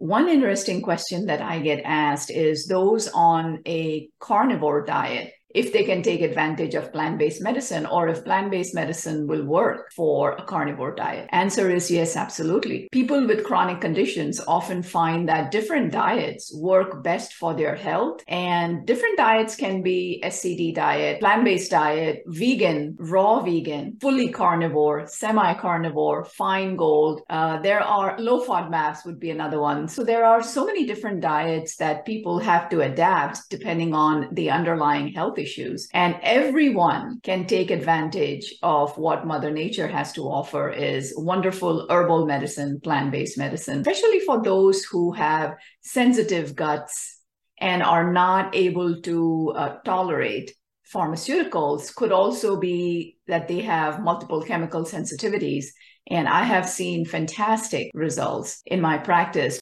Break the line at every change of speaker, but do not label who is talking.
One interesting question that I get asked is those on a carnivore diet if they can take advantage of plant based medicine or if plant based medicine will work for a carnivore diet? Answer is yes, absolutely. People with chronic conditions often find that different diets work best for their health, and different diets can be SCD diet, plant based diet, vegan, raw vegan, fully carnivore, semi carnivore, Feingold. Uh, there are low FODMAPs, would be another one. So there are so many different diets that people have to adapt depending on the underlying health issues. And everyone can take advantage of what Mother Nature has to offer is wonderful herbal medicine, plant-based medicine, especially for those who have sensitive guts and are not able to uh, tolerate pharmaceuticals could also be that they have multiple chemical sensitivities. And I have seen fantastic results in my practice